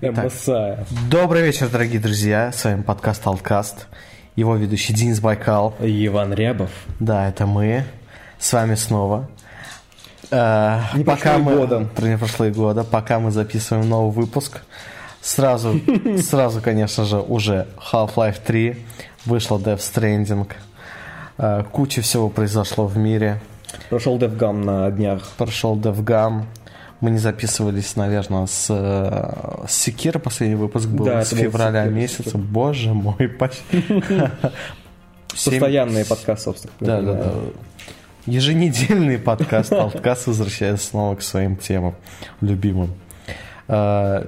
МСА. Добрый вечер, дорогие друзья. С вами подкаст Алткаст. Его ведущий Денис Байкал. Иван Рябов. Да, это мы. С вами снова. Э, Не пока и мы. Про не прошло и года. Пока мы записываем новый выпуск. Сразу, сразу, конечно же, уже Half-Life 3. Вышла Death Stranding. Э, Куча всего произошло в мире. Прошел DevGam на днях. Прошел DevGam. Мы не записывались, наверное, с, э, с Секира последний выпуск был Да, с был февраля Секира, месяца. Секира. Боже мой, почти. Семь- Постоянный подкаст, собственно. Да, да, да. Еженедельный подкаст подкаст возвращается снова к своим темам любимым. Э,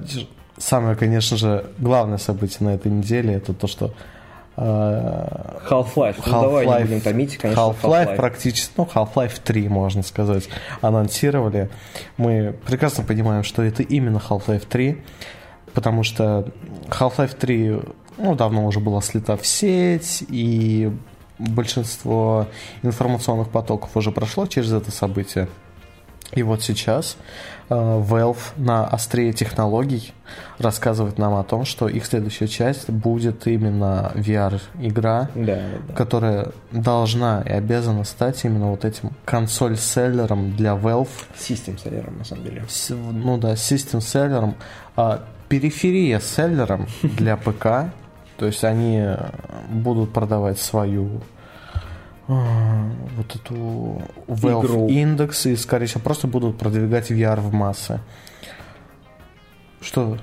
Самое, конечно же, главное событие на этой неделе это то, что э, Half-Life. Ну, давай не будем томить, конечно, Half-Life практически, ну, Half-Life 3, можно сказать, анонсировали. Мы прекрасно понимаем, что это именно Half-Life 3, потому что Half-Life 3, ну, давно уже была слита в сеть, и большинство информационных потоков уже прошло через это событие. И вот сейчас э, Valve на острее технологий рассказывает нам о том, что их следующая часть будет именно VR-игра, Да, да. которая должна и обязана стать именно вот этим консоль-селлером для Valve, Систем селлером, на самом деле. с- ну да, систем-селлером, а периферия-селлером для ПК, то есть они э, будут продавать свою вот эту Valve Игру. Index и, скорее всего, просто будут продвигать VR в массы. Что?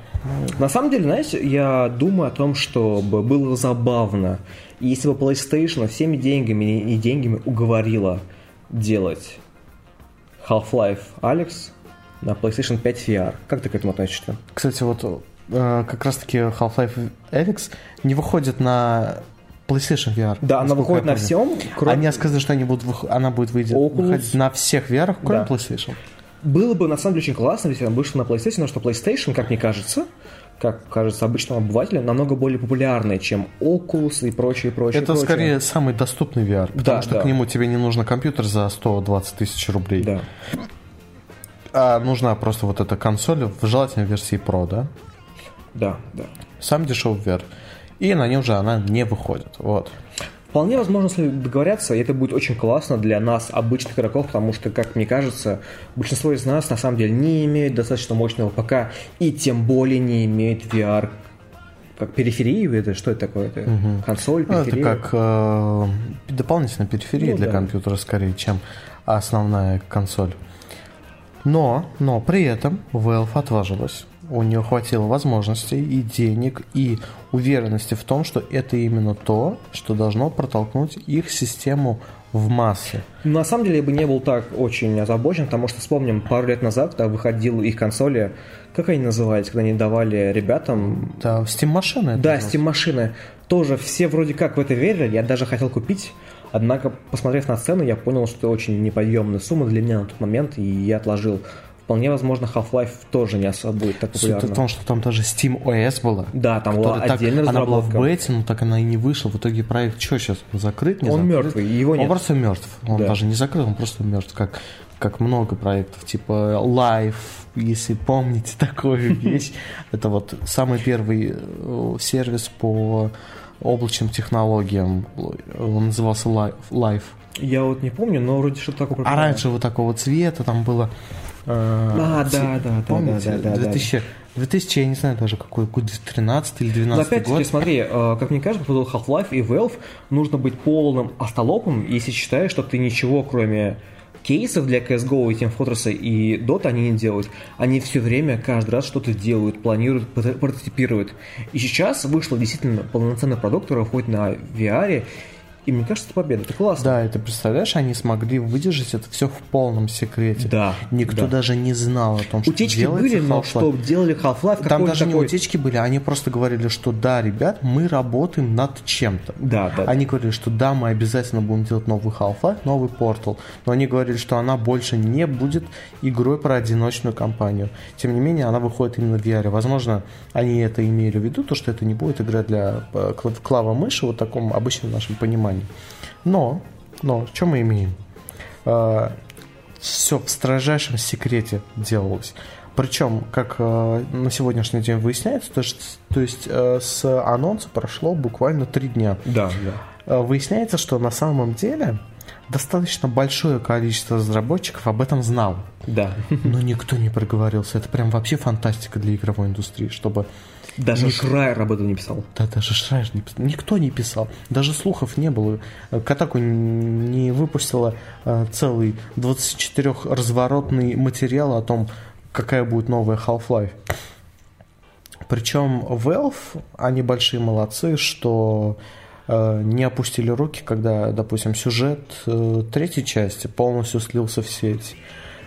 На самом деле, знаете, я думаю о том, чтобы было забавно, если бы PlayStation всеми деньгами и деньгами уговорила делать Half-Life Alex на PlayStation 5 VR. Как ты к этому относишься? Кстати, вот э, как раз-таки Half-Life Alyx не выходит на PlayStation VR. Да, она выходит на всем, кроме... Они сказали, что они будут вых- она будет выйти, Oculus. выходить на всех VR, кроме Да. PlayStation. Было бы, на самом деле, очень классно, если она вышла на PlayStation, потому что PlayStation, как мне кажется, как кажется обычному обывателю, намного более популярная, чем Oculus и прочее, прочее, Это прочее. скорее самый доступный VR, потому Да, что да. к нему тебе не нужно компьютер за 120 тысяч рублей, Да. а нужна просто вот эта консоль в желательной версии Pro, да? Да, да. Сам дешевый VR. И на ней уже она не выходит. Вот. Вполне возможно, если договорятся, и это будет очень классно для нас, обычных игроков, потому что, как мне кажется, большинство из нас на самом деле не имеют достаточно мощного ПК, и тем более не имеют VR как периферию, это что это такое? Это консоль, Ну, это периферия? как э, дополнительная периферия Ну, для да. компьютера скорее, чем основная консоль. Но, но при этом Valve отважилась. У нее хватило возможностей и денег, и уверенности в том, что это именно то, что должно протолкнуть их систему в массы. На самом деле я бы не был так очень озабочен, потому что вспомним, пару лет назад, когда выходила их консоли, как они назывались, когда они давали ребятам... Да, Steam машина. Да, Steam машины. Тоже все вроде как в это верили, я даже хотел купить, однако, посмотрев на цену, я понял, что это очень неподъемная сумма для меня на тот момент, и я отложил. Вполне возможно, Half-Life тоже не особо будет так Суть популярна. в том, что там даже Steam OS была. Да, там была которая так- отдельная Она была в бете, но так она и не вышла. В итоге проект что сейчас? Закрыт? Не Он закрыт? мертвый, его Он нет. просто мертв. Он Да. даже не закрыт, он просто мертв. Как, как много проектов, типа Live, если помните такую вещь. Это вот самый первый э, сервис по облачным технологиям. Он назывался. Live. Я вот не помню, но вроде что-то такое... Оранжевого такого цвета, там было... А, цвет- да, да, да, да, да, да, 2000, 2000, я не знаю даже какой, год, 13 или 12 Но опять-таки, год. смотри, э, как мне кажется, по поводу Half-Life и Valve нужно быть полным остолопом, если считаешь, что ты ничего, кроме кейсов для CSGO и Team Fortress и Dota они не делают. Они все время, каждый раз что-то делают, планируют, прото- прототипируют. И сейчас вышел действительно полноценный продукт, который выходит на VR, и мне кажется, это победа. Это классно. Да, и ты представляешь, они смогли выдержать это все в полном секрете. Да, Никто да. даже не знал о том, что Утечки делается были, но что делали Half-Life, Там даже не такой... утечки были, они просто говорили, что да, ребят, мы работаем над чем-то. Да, да. Они говорили, что да, мы обязательно будем делать новый Half-Life, новый Portal, но они говорили, что она больше не будет игрой про одиночную кампанию. Тем не менее, она выходит именно в VR. Возможно, они это имели в виду, то, что это не будет игра для э, клав- клава-мыши, вот таком обычном нашем понимании. Но, но, что мы имеем? все в строжайшем секрете делалось. Причем, как э, на сегодняшний день выясняется, то, что, то есть э, с анонса прошло буквально три дня. Да, да. Э, выясняется, что на самом деле достаточно большое количество разработчиков об этом знал. Да. Но никто не проговорился. Это прям вообще фантастика для игровой индустрии, чтобы... Даже Ник- Шрайер об этом не писал. Да, даже Шрайер не писал. Никто не писал. Даже слухов не было. Катаку не выпустила э, целый 24-разворотный материал о том, какая будет новая Half-Life. Причем Valve, они большие молодцы, что э, не опустили руки, когда, допустим, сюжет э, третьей части полностью слился в сеть.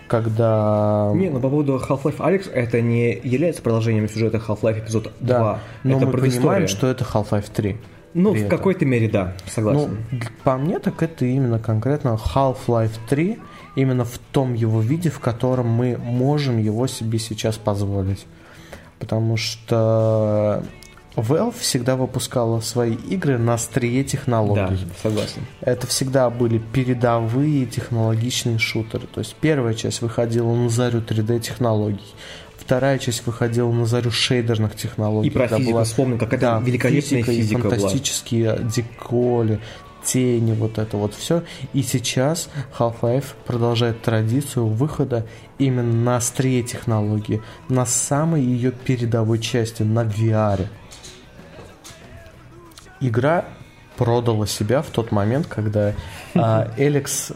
Когда... Не, ну по поводу Half-Life Alex, это не является продолжением сюжета Half-Life эпизод 2. Да, но это мы понимаем, что это Half-Life 3. Ну, в какой-то мере, да, Ну, согласен. по мне, так это именно конкретно Half-Life 3, именно в том его виде, в котором мы можем его себе сейчас позволить. Потому что Valve всегда выпускала свои игры на острие да, технологий. согласен. Это всегда были передовые технологичные шутеры. То есть первая часть выходила на зарю 3D-технологий, вторая часть выходила на зарю шейдерных технологий. И про физику была- вспомнил, какая-то да, великолепная физика и физика была. фантастические деколи, тени, вот это вот все. И сейчас Half-Life продолжает традицию выхода именно на острие технологии, на самой ее передовой части, на VR. Игра продала себя в тот момент, когда а, Алекс,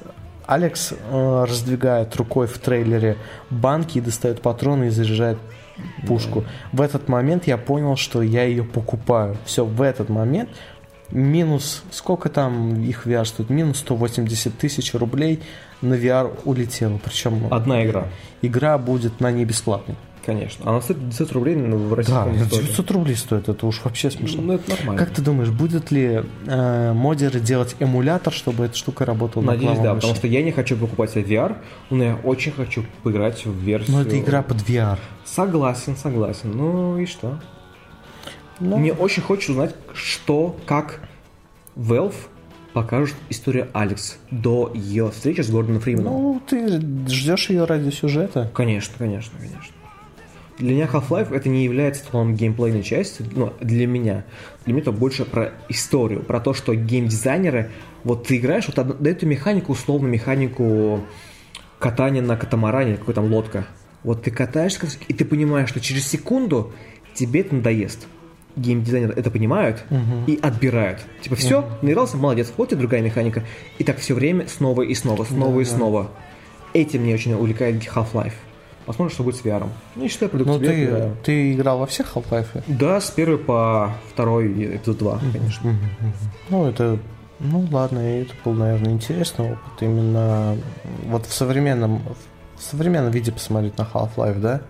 Алекс а, раздвигает рукой в трейлере банки и достает патроны и заряжает пушку. В этот момент я понял, что я ее покупаю. Все, в этот момент минус, сколько там их VR стоит? Минус 180 тысяч рублей на VR улетело. Причем Одна игра, игра будет на ней бесплатной. Конечно. Она стоит 900 рублей в Да, это стоке. 900 рублей стоит, это уж вообще смешно. Ну, это нормально. Как ты думаешь, будет ли э, модеры делать эмулятор, чтобы эта штука работала на Надеюсь, да, главной потому что я не хочу покупать VR, но я очень хочу поиграть в версию... Но это игра под VR. Согласен, согласен. Ну и что? Ну, Мне очень хочется узнать, что, как Valve покажет историю Алекс до ее встречи с Гордоном Фрименом. ну, ты ждешь ее ради сюжета. Конечно, конечно, конечно. Для меня Half-Life это не является том геймплейной частью, ну, для меня. Для меня это больше про историю, про то, что геймдизайнеры, вот ты играешь, вот одну- эту механику, условно, механику катания на катамаране, какой там лодка. Вот ты катаешься, и ты понимаешь, что через секунду тебе это надоест. Геймдизайнеры это понимают и отбирают. Типа, все, наигрался, молодец, вот и другая механика. И так все время снова и снова, снова и Да-да. снова. Этим меня очень увлекает Half-Life. Посмотрим, что будет с VR. Ну, я приду к Ну, ты, поиграю. ты играл во всех Half-Life? Да, с первой по второй эпизод 2, конечно. Ну, это... Ну, ладно, это был, наверное, интересный опыт. Именно вот в современном, в современном виде посмотреть на Half-Life, да?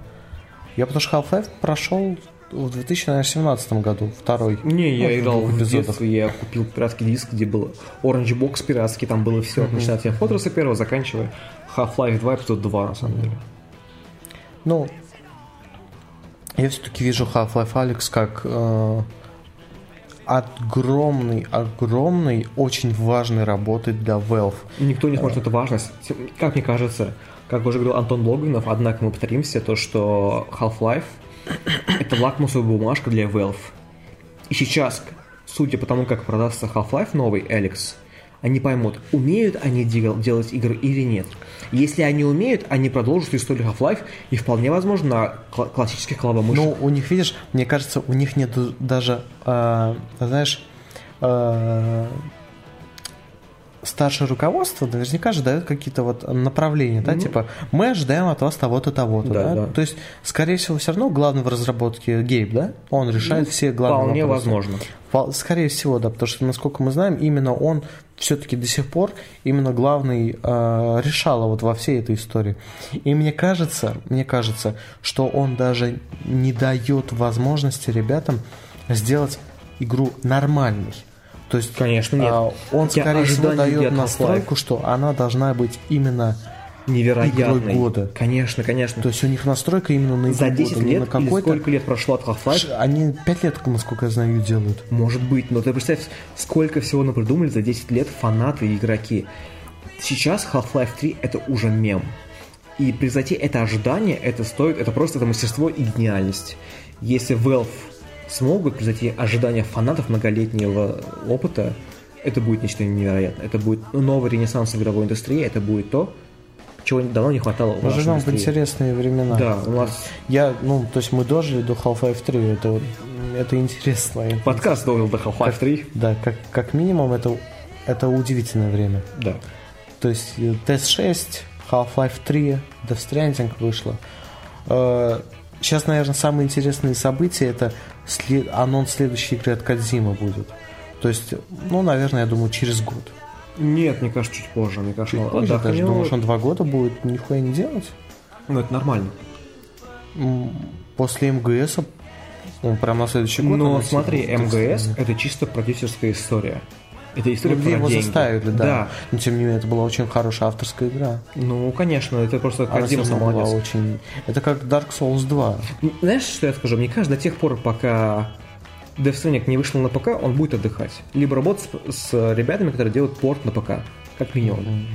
Я потому что Half-Life прошел в 2017 году, второй. Не, я Ну, играл в эпизодах. детстве, я купил пиратский диск, где был Orange Box пиратский, там было все, начиная от Фотроса первого, заканчивая Half-Life 2, эпизод 2, на самом деле. Ну, я все-таки вижу Half-Life Alex как э, огромный, огромный, очень важной работы для Valve. Никто не смотрит эту важность. Как мне кажется, как уже говорил Антон Логвинов, однако мы повторимся, то, что Half-Life — это лакмусовая бумажка для Valve. И сейчас, судя по тому, как продастся Half-Life новый, Алекс, они поймут, умеют они дел- делать игры или нет. Если они умеют, они продолжат историю Half-Life и вполне возможно на кла- классических клавомышах. Ну, у них, видишь, мне кажется, у них нет даже, э, знаешь, э, старшее руководство наверняка же дает какие-то вот направления, да, типа мы ожидаем от вас того-то, того-то, Да, да, да. То есть, скорее всего, все равно главный в разработке Гейб, да, он решает все главные вполне вопросы. возможно. Впол- Скорее всего, да, потому что, насколько мы знаем, именно он все-таки до сих пор именно главный э, решала вот во всей этой истории. И мне кажется, мне кажется, что он даже не дает возможности ребятам сделать игру нормальной. То есть, Конечно, нет. а, он, Хотя скорее всего, дает настройку, что она должна быть именно... Невероятный. Игрой года. Конечно, конечно. То есть у них настройка именно на игру За 10 года, лет на или какой-то... сколько лет прошло от Half-Life? Они 5 лет, насколько я знаю, делают. Может быть, но ты представь, сколько всего напридумали за 10 лет фанаты и игроки. Сейчас Half-Life 3 это уже мем. И превзойти это ожидание, это стоит, это просто это мастерство и гениальность. Если Valve смогут превзойти ожидания фанатов многолетнего опыта, это будет нечто невероятное. Это будет новый ренессанс игровой индустрии, это будет то, чего давно не хватало Мы живем в интересные времена. Да, у нас Я, ну, то есть мы дожили до Half-Life 3, это, вот- это интересно. подкаст дожил до Half-Life 3. Да, как, как минимум это, это удивительное время. Да. То есть э, TS6, Half-Life 3, Death Stranding вышло. Э, Сейчас, наверное, самые интересные события это след- анонс следующей игры от Кадзима будет. То есть, ну, наверное, я думаю, через год. Нет, мне кажется, чуть позже. Мне кажется, Чуть он позже, даже думаешь, он два года будет нихуя не делать? Ну, это нормально. После МГС он прям на следующий год. Но смотри, МГС это чисто продюсерская история. Это Ну, история где про его деньги. заставили, да. Да. Но тем не менее, это была очень хорошая авторская игра. Ну, конечно, это просто Кодзима равно была молодец. очень... Это как Dark Souls 2. Ну, Знаешь, что я скажу? Мне кажется, до тех пор, пока Death Stranding не вышел на ПК, он будет отдыхать. Либо работать с, с ребятами, которые делают порт на ПК, как минимум.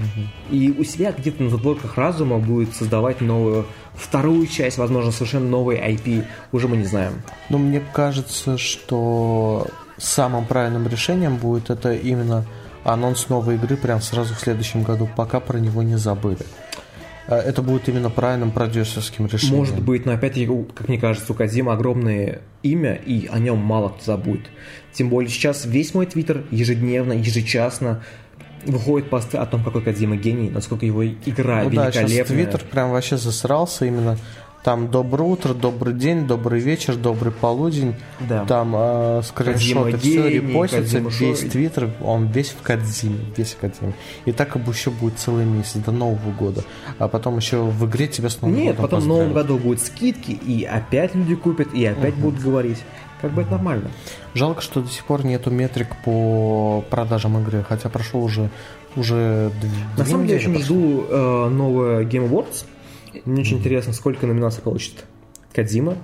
И у себя где-то на задворках разума будет создавать новую вторую часть, возможно, совершенно новый IP, уже мы не знаем. Но мне кажется, что самым правильным решением будет это именно анонс новой игры прям сразу в следующем году, пока про него не забыли. Э, Это будет именно правильным продюсерским решением. Может быть, но опять-таки, как мне кажется, у Кадзима огромное имя, и о нем мало кто забудет. Тем более сейчас весь мой твиттер ежедневно, ежечасно выходят посты о том, какой Кадзима гений, насколько его игра Ну да, сейчас великолепная. Твиттер прям вообще засрался именно. Там доброе утро, добрый день, добрый вечер, добрый полудень. Да. Там э, скриншоты, все Кодзима весь твиттер, он весь в Кадзиме, весь в Кадзиме. И так еще будет целый месяц до Нового года. А потом еще в игре тебя с Новым Нет, потом в новом году будут скидки, и опять люди купят, и опять будут говорить. Как бы это нормально. Жалко, что до сих пор нету метрик по продажам игры, хотя прошло уже уже На самом деле, недели очень прошло. жду э, новое Game Awards. Мне очень интересно, сколько номинаций получит Кадзима.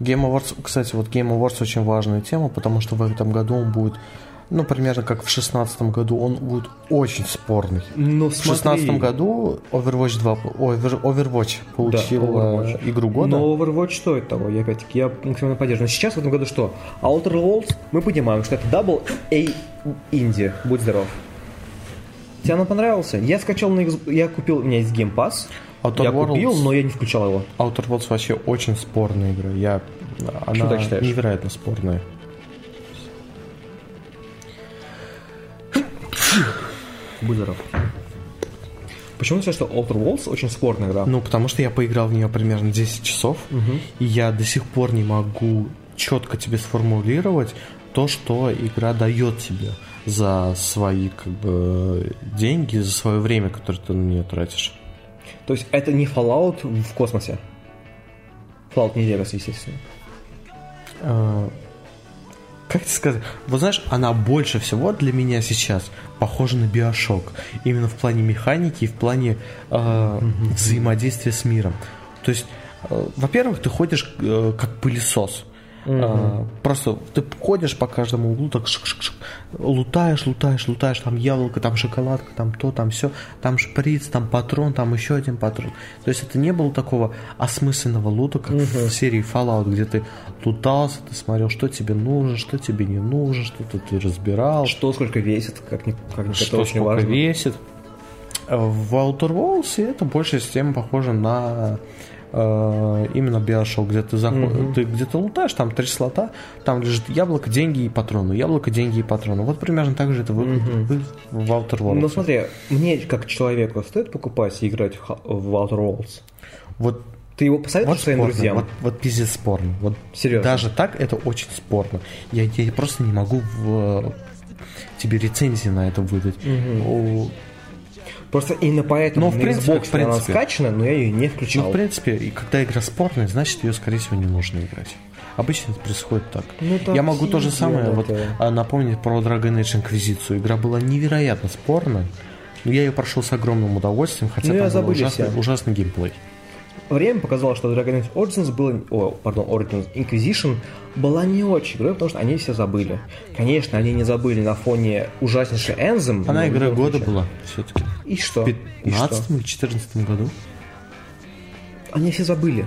Game Awards, кстати, вот Game Awards очень важная тема, потому что в этом году он будет, ну, примерно как в шестнадцатом году, он будет очень спорный. Но В шестнадцатом году Overwatch 2, ой, Over- Overwatch получил Overwatch. э, игру года. Но Overwatch стоит того, я опять-таки, я максимально поддерживаю. Сейчас в этом году что? Outer Worlds, мы понимаем, что это Double A Инди. Будь здоров. Тебе оно понравился? Я скачал на Xbox- я купил, у меня есть Game Pass. Outer я купил, Worlds. но я не включал его. Outer Worlds вообще очень спорная игра. Я, она так считаешь? невероятно спорная. Будь здоров. Почему ты считаешь, что Outer Worlds очень спорная игра? Ну, потому что я поиграл в нее примерно 10 часов, и я до сих пор не могу четко тебе сформулировать то, что игра дает тебе за свои как бы деньги, за свое время, которое ты на нее тратишь. То есть это не Fallout в космосе? Fallout не Vegas, естественно. А, Как тебе сказать? Вот знаешь, она больше всего для меня сейчас похожа на Биошок. Именно в плане механики и в плане э, взаимодействия с миром. То есть, э, во-первых, ты ходишь э, как пылесос. А, просто ты ходишь по каждому углу, так шик-шик-шик, лутаешь, лутаешь, лутаешь, там яблоко, там шоколадка, там то, там все, там шприц, там патрон, там еще один патрон. То есть это не было такого осмысленного лута, как в серии Fallout, где ты лутался, ты смотрел, что тебе нужно, что тебе не нужно, что-то ты разбирал, Что, сколько весит, как ни, как ни это что очень сколько важно. весит. В Outer Worlds это больше система похожа на именно Bioshock, где ты, заход... ты где-то лутаешь, там три слота, там лежит яблоко, деньги и патроны, яблоко, деньги и патроны. Вот примерно так же это выглядит вы- в Outer Worlds. Ну смотри, мне как человеку стоит покупать и играть в, Outer Worlds? вот Ты его посоветуешь вот своим спорно, друзьям? Вот, вот пиздец спорно. Вот Серьезно? Даже так это очень спорно. Я, я просто не могу в, тебе рецензии на это выдать. О, Просто именно поэтому Ну, в на принципе, Xbox в принципе. она скачана, но я ее не Ну, включал. в принципе, и когда игра спорная, значит, ее, скорее всего, не нужно играть. Обычно это происходит так. Ну, Я могу то же самое вот, а, напомнить про Dragon Age Инквизицию. Игра была невероятно спорная, но я ее прошел с огромным удовольствием, хотя Ну, там был ужасный, ужасный геймплей. Время показало, что Dragon Age Origins было, о, пардон, Origins Inquisition была не очень игрой, потому что они все забыли. Конечно, они не забыли на фоне ужаснейшей Anthem. Она игра года случае. была все-таки. И что? В И что? 15 или 14 году. они все забыли.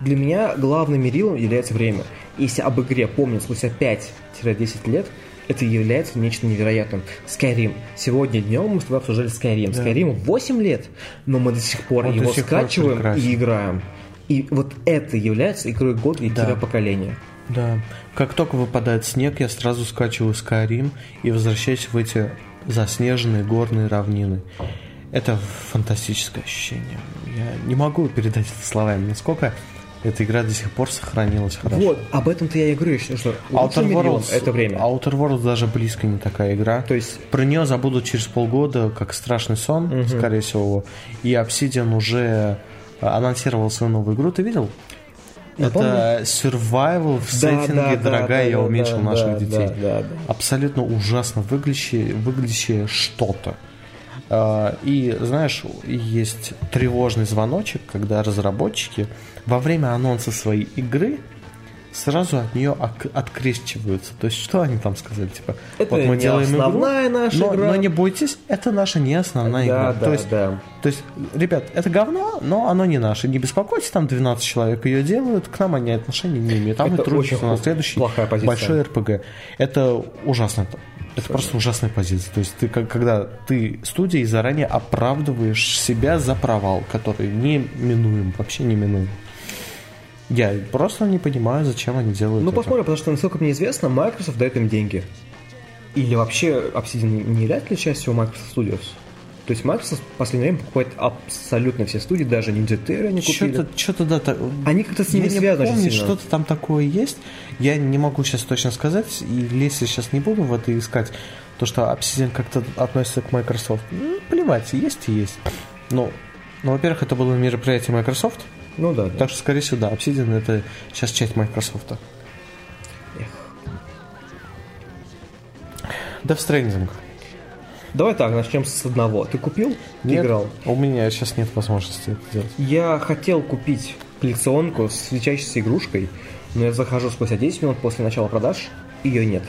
Для меня главным мерилом является время. Если об игре помнят спустя 5-10 лет, это является нечто невероятным. Skyrim. Сегодня днем мы с тобой обсуждали Skyrim. Да. Skyrim 8 лет, но мы до сих пор Он его сих пор скачиваем прекрасен. и играем. И вот это является игрой года и Да. игрой поколения. Да. Как только выпадает снег, я сразу скачиваю Skyrim и возвращаюсь в эти заснеженные горные равнины. Это фантастическое ощущение. Я не могу передать это словами, насколько эта игра до сих пор сохранилась хорошо. Вот, об этом-то я и говорю, что Outer Worlds, это время. Outer Worlds даже близко не такая игра. То есть Про нее забудут через полгода, как страшный сон, скорее всего. И Obsidian уже э, анонсировал свою новую игру. Ты видел? Напомни. Это survival в Да, сеттинге, да, да, дорогая, да, я да, уменьшил да, наших да, детей. да, да. Абсолютно ужасно выглядящее, выглядящее что-то. А, И, знаешь, есть тревожный звоночек, когда разработчики во время анонса своей игры сразу от нее открещиваются. То есть, что они там сказали? Типа, Это вот мы не делаем основная игру, наша но, игра. но не бойтесь, это наша не основная Да, игра. да, то, есть, да. то есть, ребят, это говно, но оно не наше. Не беспокойтесь, там 12 человек ее делают, к нам они отношения не имеют. Там Это и трудятся очень на следующий большой РПГ. Это ужасно. Это просто ужасная позиция. То есть ты, как- когда ты студией заранее оправдываешь себя за провал, который не минуем, вообще не минуем. Я просто не понимаю, зачем они делают Ну, это. посмотрим, потому что, насколько мне известно, Microsoft дает им деньги. Или вообще Obsidian не является ли частью Microsoft Studios? То есть Microsoft в последнее время покупает абсолютно все студии, даже Ninja Theory они купили. Что-то, что-то да, так- Они как-то с ними не связаны помню, что-то там такое есть. Я не могу сейчас точно сказать, и лезть сейчас не буду в это искать. То, что Obsidian как-то относится к Microsoft. Ну, плевать, есть и есть. Ну, ну, во-первых, это было мероприятие Microsoft, Ну да, да. так что, скорее всего, да, Obsidian это сейчас часть Microsoft. Эх. Death Stranding. Давай так, начнем с одного. Ты купил? Ты Нет, играл? У меня сейчас нет возможности это делать. Я хотел купить коллекционку с светящейся игрушкой, но я захожу спустя 10 минут после начала продаж, ее нет.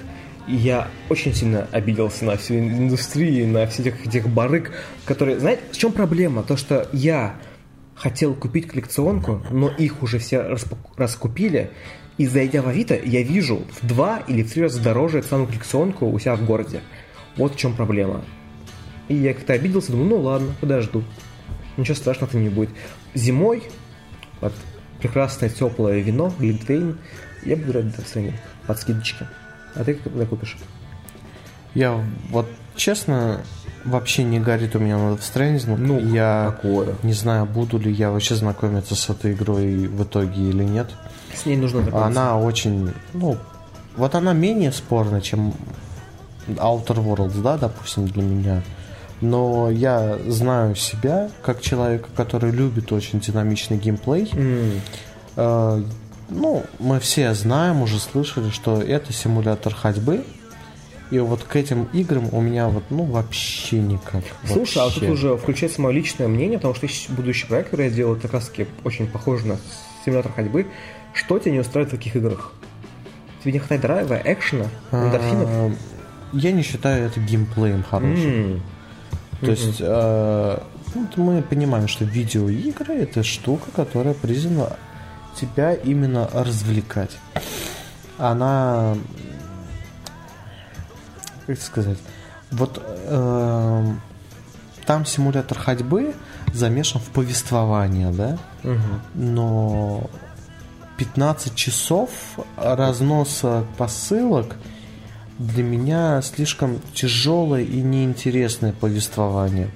И я очень сильно обиделся на всю индустрию, на все этих, барыг, которые... Знаете, в чем проблема? То, что я хотел купить коллекционку, но их уже все раскупили, и зайдя в Авито, я вижу в два или в три раза дороже эту самую коллекционку у себя в городе. Вот в чем проблема. И я как-то обиделся, думаю, ну ладно, подожду. Ничего страшного-то не будет. Зимой, под прекрасное теплое вино, глинтвейн, я буду брать Death Stranding под скидочки. А ты когда купишь? Я вот, честно, вообще не горит у меня на Stranding. Ну, я такое. не знаю, буду ли я вообще знакомиться с этой игрой в итоге или нет. С ней нужно знакомиться. Она очень, ну, вот она менее спорна, чем Outer Worlds, да, допустим, для меня. Но я знаю себя как человека, который любит очень динамичный геймплей. М, Э, ну, мы все знаем, уже слышали, что это симулятор ходьбы. И вот к этим играм у меня вот, ну, вообще никак. Слушай, а вот тут Вообще. уже включается мое личное мнение, потому что будущий проект, который я делаю, как раз таки очень похож на симулятор ходьбы. Что тебя не устраивает в таких играх? Тебе не хватает драйва, экшена, эндорфинов? Я не считаю это геймплеем хорошим. М, То есть э, вот мы понимаем, что видеоигры это штука, которая призвана тебя именно развлекать. Она, как сказать, вот э, там симулятор ходьбы замешан в повествование, да, мгм. но 15 часов разноса посылок для меня слишком тяжелое и неинтересное повествование.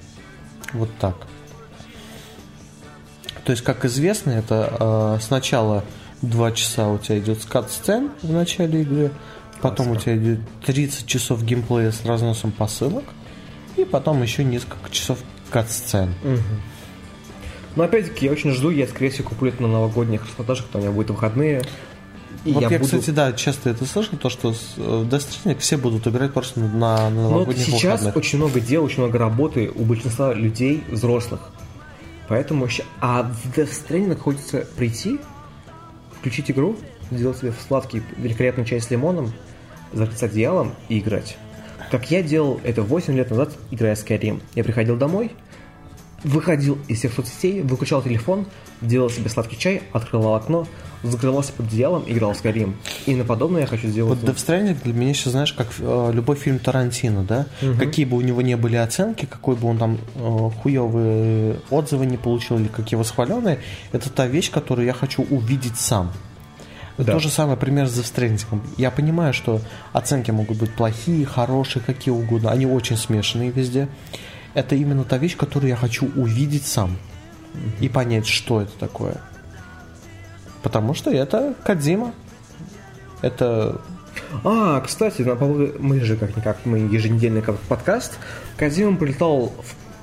Вот так. То есть, как известно, это э, сначала 2 часа у тебя идет скат-сцен в начале игры, потом у тебя идет 30 часов геймплея с разносом посылок, и потом еще несколько часов кат-сцен. Но опять-таки, я очень жду, я, скорее всего, куплю это на новогодних распродажах, когда у меня будут выходные. И вот я, я, буду... кстати, да, часто это слышал, то, что с, э, в Death Stranding все будут играть просто на, на вот новогодних Ну, сейчас выходных. очень много дел, очень много работы у большинства людей взрослых. Поэтому ща- А в Death Stranding хочется прийти, включить игру, сделать себе сладкий, великолепный чай с лимоном, закрыться одеялом и играть. Как я делал это 8 лет назад, играя в Skyrim. Я приходил домой, выходил из всех соцсетей, выключал телефон, делал себе сладкий чай, открывал окно, закрывался под одеялом, играл в Skyrim. Именно подобное я хочу сделать. Вот Death для меня сейчас, знаешь, как э, любой фильм Тарантино, да? Мгм. Какие бы у него не были оценки, какой бы он там э, хуевые отзывы не получил или какие восхваленные, это та вещь, которую я хочу увидеть сам. Да. То же самое пример с Stranding. Я понимаю, что оценки могут быть плохие, хорошие, какие угодно. Они очень смешанные везде. Это именно та вещь, которую я хочу увидеть сам. И понять, что это такое. Потому что это Кадзима. Это А, кстати, на поводу... Мы же как-никак, мы еженедельный подкаст. Казимом прилетал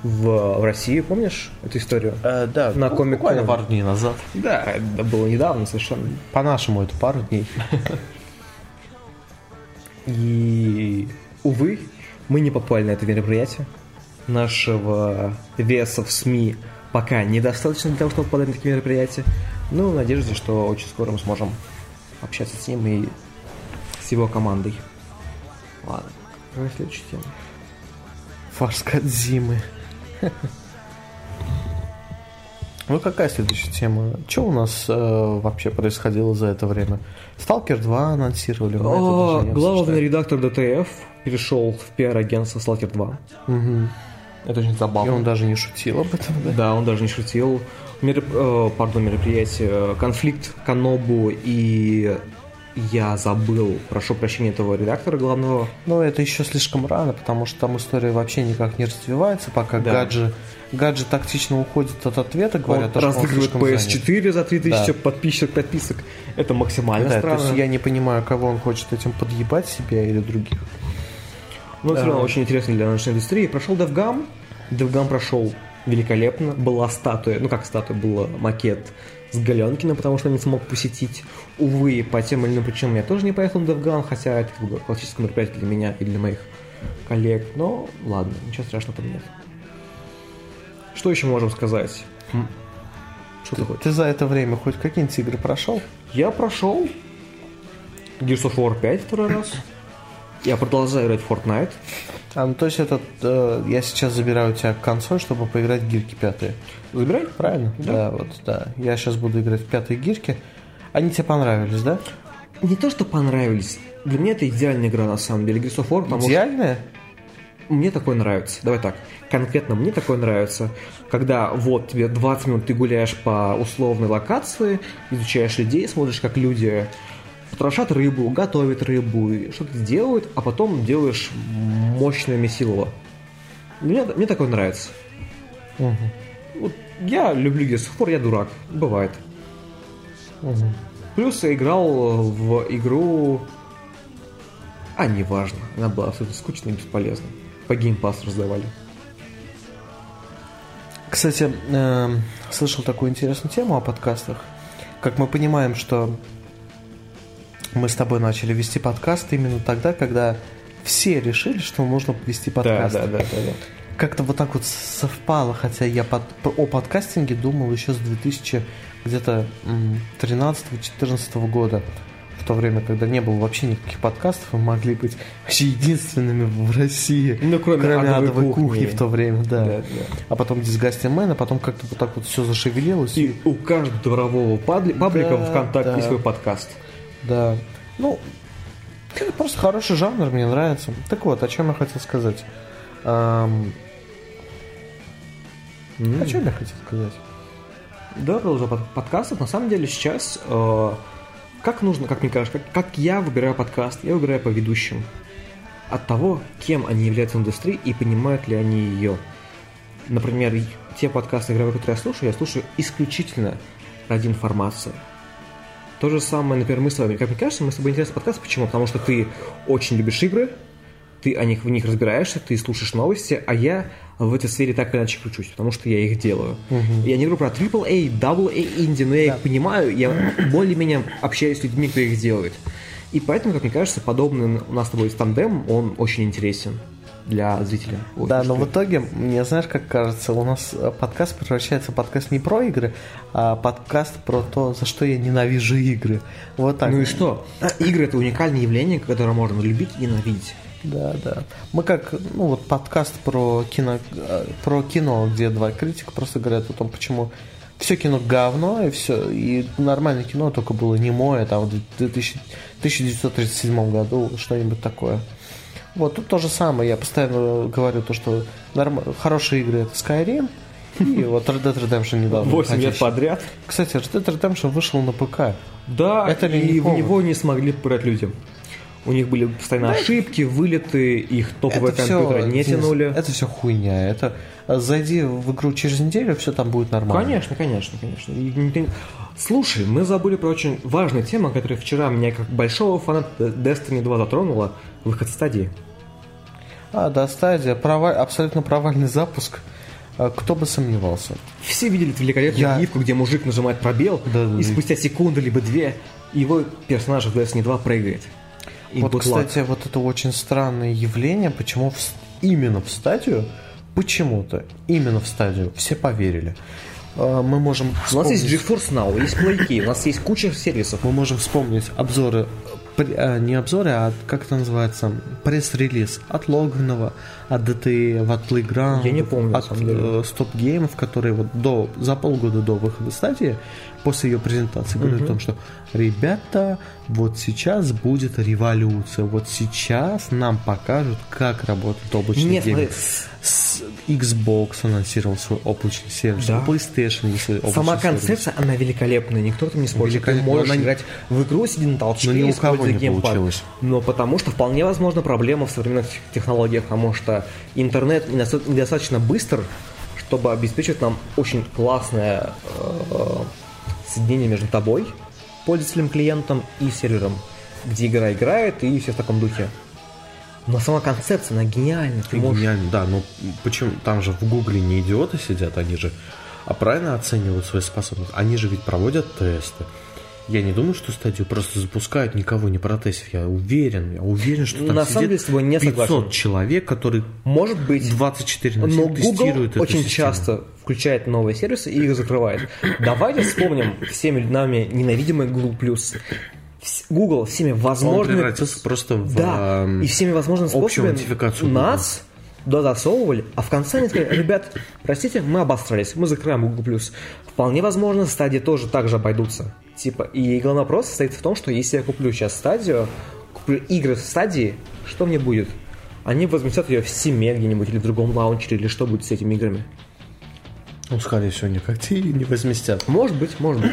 в, в, в Россию, помнишь эту историю? Э, да, На ну, Comic-Con. буквально пару дней назад. Да, это было недавно совершенно. По-нашему это пару дней. И, увы, мы не попали на это мероприятие. Нашего веса в СМИ пока недостаточно для того, чтобы попадать на такие мероприятия. Но в надежде, что очень скоро мы сможем общаться с ним и с его командой. Ладно, какая следующая тема? Фарс Кадзимы. Ну, какая следующая тема? Что у нас э, вообще происходило за это время? Сталкер 2 анонсировали. О, главный обсуждали. редактор ДТФ перешел в пиар-агентство Stalker 2. Мгм. Это очень И забавно. он даже не шутил об этом, да? Да, он даже не шутил. Мероп- э, пардон, мероприятие. Конфликт Канобу и я забыл, прошу прощения, этого редактора главного. Но это еще слишком рано, потому что там история вообще никак не развивается, пока Да. Гаджи, Гаджи тактично уходит от ответа, говорят, что он разыгрывает слишком занят. PS4 за 3000 Да. подписчиков, подписок. Это максимально Да, то странно. есть я не понимаю, кого он хочет этим подъебать себя или других. Но все равно очень интересно для нашей индустрии. Прошел DevGam. DevGam прошел великолепно. Была статуя, ну как статуя, был макет с Галенкиным, потому что не смог посетить. Увы, по тем или иным причинам я тоже не поехал на DevGam, хотя это как бы классическое мероприятие для меня и для моих коллег. Но ладно, ничего страшного там нет. Что еще можем сказать? Что ты Ты, хочешь? ты за это время хоть какие-нибудь игры прошел? Я прошел Gears of War 5 второй раз. Я продолжаю играть в Fortnite. А, ну то есть это э, я сейчас забираю у тебя консоль, чтобы поиграть в гирки пятые. Забирай? Правильно? Да. вот, да. Я сейчас буду играть в пятые гирки. Они тебе понравились, да? Не то, что понравились. Для меня это идеальная игра, на самом деле. Gears of War, потому Идеальная? что мне такое нравится. Давай так. Конкретно мне такое нравится, когда вот тебе 20 минут ты гуляешь по условной локации, изучаешь людей, смотришь, как люди потрошат рыбу, готовят рыбу, что-то делают, а потом делаешь мощное месилово. Мне, мне такое нравится. Мгм. Вот я люблю Gears of War, я дурак. Бывает. Мгм. Плюс я играл в игру... А, неважно. Она была абсолютно скучной и бесполезной. По геймпас раздавали. Кстати, эм, слышал такую интересную тему о подкастах. Как мы понимаем, что мы с тобой начали вести подкаст именно тогда, когда все решили, что нужно вести подкаст. да, да, да. Как-то вот так вот совпало, хотя я под- о подкастинге думал еще с 2000 где-то 13-14 года. В то время, когда не было вообще никаких подкастов, мы могли быть вообще единственными в России. Ну, кроме адовой адовой кухни. кухни. в то время, да. Да, да. А потом Disgusting Man, а потом как-то вот так вот все зашевелилось. И у каждого дворового падли- паблика Да, ВКонтакте да. есть свой подкаст. Да. Ну, это просто хороший жанр, мне нравится. Так вот, о чем я хотел сказать. Ам, О чем я хотел сказать? Да, продолжая под- подкастов. На самом деле сейчас, э, как нужно, как мне кажется, как, как я выбираю подкаст, я выбираю по ведущим. От того, кем они являются в индустрии и понимают ли они ее. Например, те подкасты игровые, которые я слушаю, я слушаю исключительно ради информации. То же самое, например, мы с вами. Как мне кажется, мы с тобой интересный подкаст. Почему? Потому что ты очень любишь игры, ты о них, в них разбираешься, ты слушаешь новости, а я в этой сфере так или иначе кручусь, потому что я их делаю. Я не говорю про AAA, AA инди, но я их понимаю, я более-менее общаюсь с людьми, кто их делает. И поэтому, как мне кажется, подобный у нас с тобой тандем, он очень интересен для зрителя. Ой, Да, но в итоге, мне знаешь, как кажется, у нас э, подкаст превращается в подкаст не про игры, а подкаст про то, за что я ненавижу игры. Вот так. Ну и что? Игры это уникальное явление, которое можно любить и ненавидеть. Да, да. Мы как, ну вот подкаст про кино, э, про кино, где два критика просто говорят о том, почему все кино говно, и все, и нормальное кино только было немое, там, в 2000, 1937 году, что-нибудь такое. Вот тут то же самое, я постоянно говорю то, что норм... хорошие игры это Skyrim, и вот Red Dead Redemption недавно. 8 лет подряд. Кстати, Red Dead Redemption вышел на ПК. Да, это и в него не смогли попирать людям. У них были постоянно да. ошибки, вылеты, их топовые это компьютеры все, не тянули. Это все хуйня. Это а, зайди в игру через неделю, все там будет нормально. Конечно, конечно, конечно. Слушай, мы забыли про очень важную тему, которая вчера меня как большого фаната Destiny 2 затронула. Выход стадии. А, да, стадия. Проваль... Абсолютно провальный запуск. А, кто бы сомневался. Все видели великолепную Я... гифку, где мужик нажимает пробел, да, да, и спустя секунду либо две его персонаж в Destiny 2 прыгает. И вот, кстати, вот это очень странное явление, почему в, именно в стадию, почему-то именно в стадию все поверили. А, мы можем вспомнить... У нас есть GeForce Now, есть PlayKey, у нас есть куча сервисов. Мы можем вспомнить обзоры, а, не обзоры, а как это называется, пресс-релиз от Логанова, от DTF, от Playground, Я не помню, от StopGame ов, э, которые вот до, за полгода до выхода Stadia после ее презентации угу. о том, что ребята, вот сейчас будет революция, вот сейчас нам покажут, как работает облачный Нет, гейминг. С Xbox анонсировал свой облачный сервис, да. PlayStation свой облачный Сама концепция, она великолепная, никто там не спорит. Ты можешь она... играть в игру, сидя на толчке, но ни у кого не геймпад. получилось. Но потому что вполне возможно проблема в современных технологиях, потому что интернет недостаточно быстр, чтобы обеспечивать нам очень классное э, соединение между тобой, пользователем, клиентом и сервером, где игра играет и все в таком духе. Но сама концепция, она гениальна. Ты можешь... Гениально, да, но почему там же в Гугле не идиоты сидят, они же а правильно оценивают свои способности. Они же ведь проводят тесты. Я не думаю, что стадию просто запускают, никого не протестив. Я уверен, я уверен, что там на самом деле с тобой не 500 согласен. человек, которые может быть 24 на 7 но тестируют Google очень систему. часто включает новые сервисы и их закрывает. Давайте вспомним всеми нами ненавидимый Google+. Google всеми возможными... Он просто в да, и всеми возможными способами нас туда засовывали, а в конце они сказали, ребят, простите, мы обосрались, мы закрываем Google+. Вполне возможно, стадии тоже так же обойдутся. Типа, и главный вопрос состоит в том, что если я куплю сейчас стадию, куплю игры в стадии, что мне будет? Они возместят ее в Steam где-нибудь или в другом лаунчере, или что будет с этими играми? Ну, скорее всего, никак не возместят. Может быть, может быть.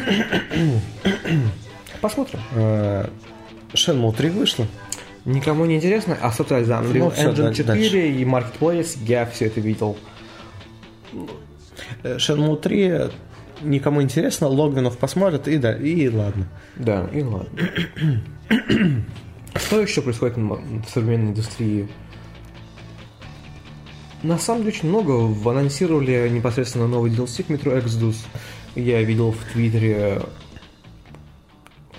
Посмотрим. Shenmue 3 вышло. Никому не интересно, а собственно за Unreal ну, Engine 4 дальше. и Marketplace я все это видел. Shenmue 3 никому интересно, Логвинов посмотрит и да, и ладно. Да, и ладно. Что еще происходит в современной индустрии? На самом деле очень много. Анонсировали непосредственно новый DLC к Metro Exodus. Я видел в Твиттере.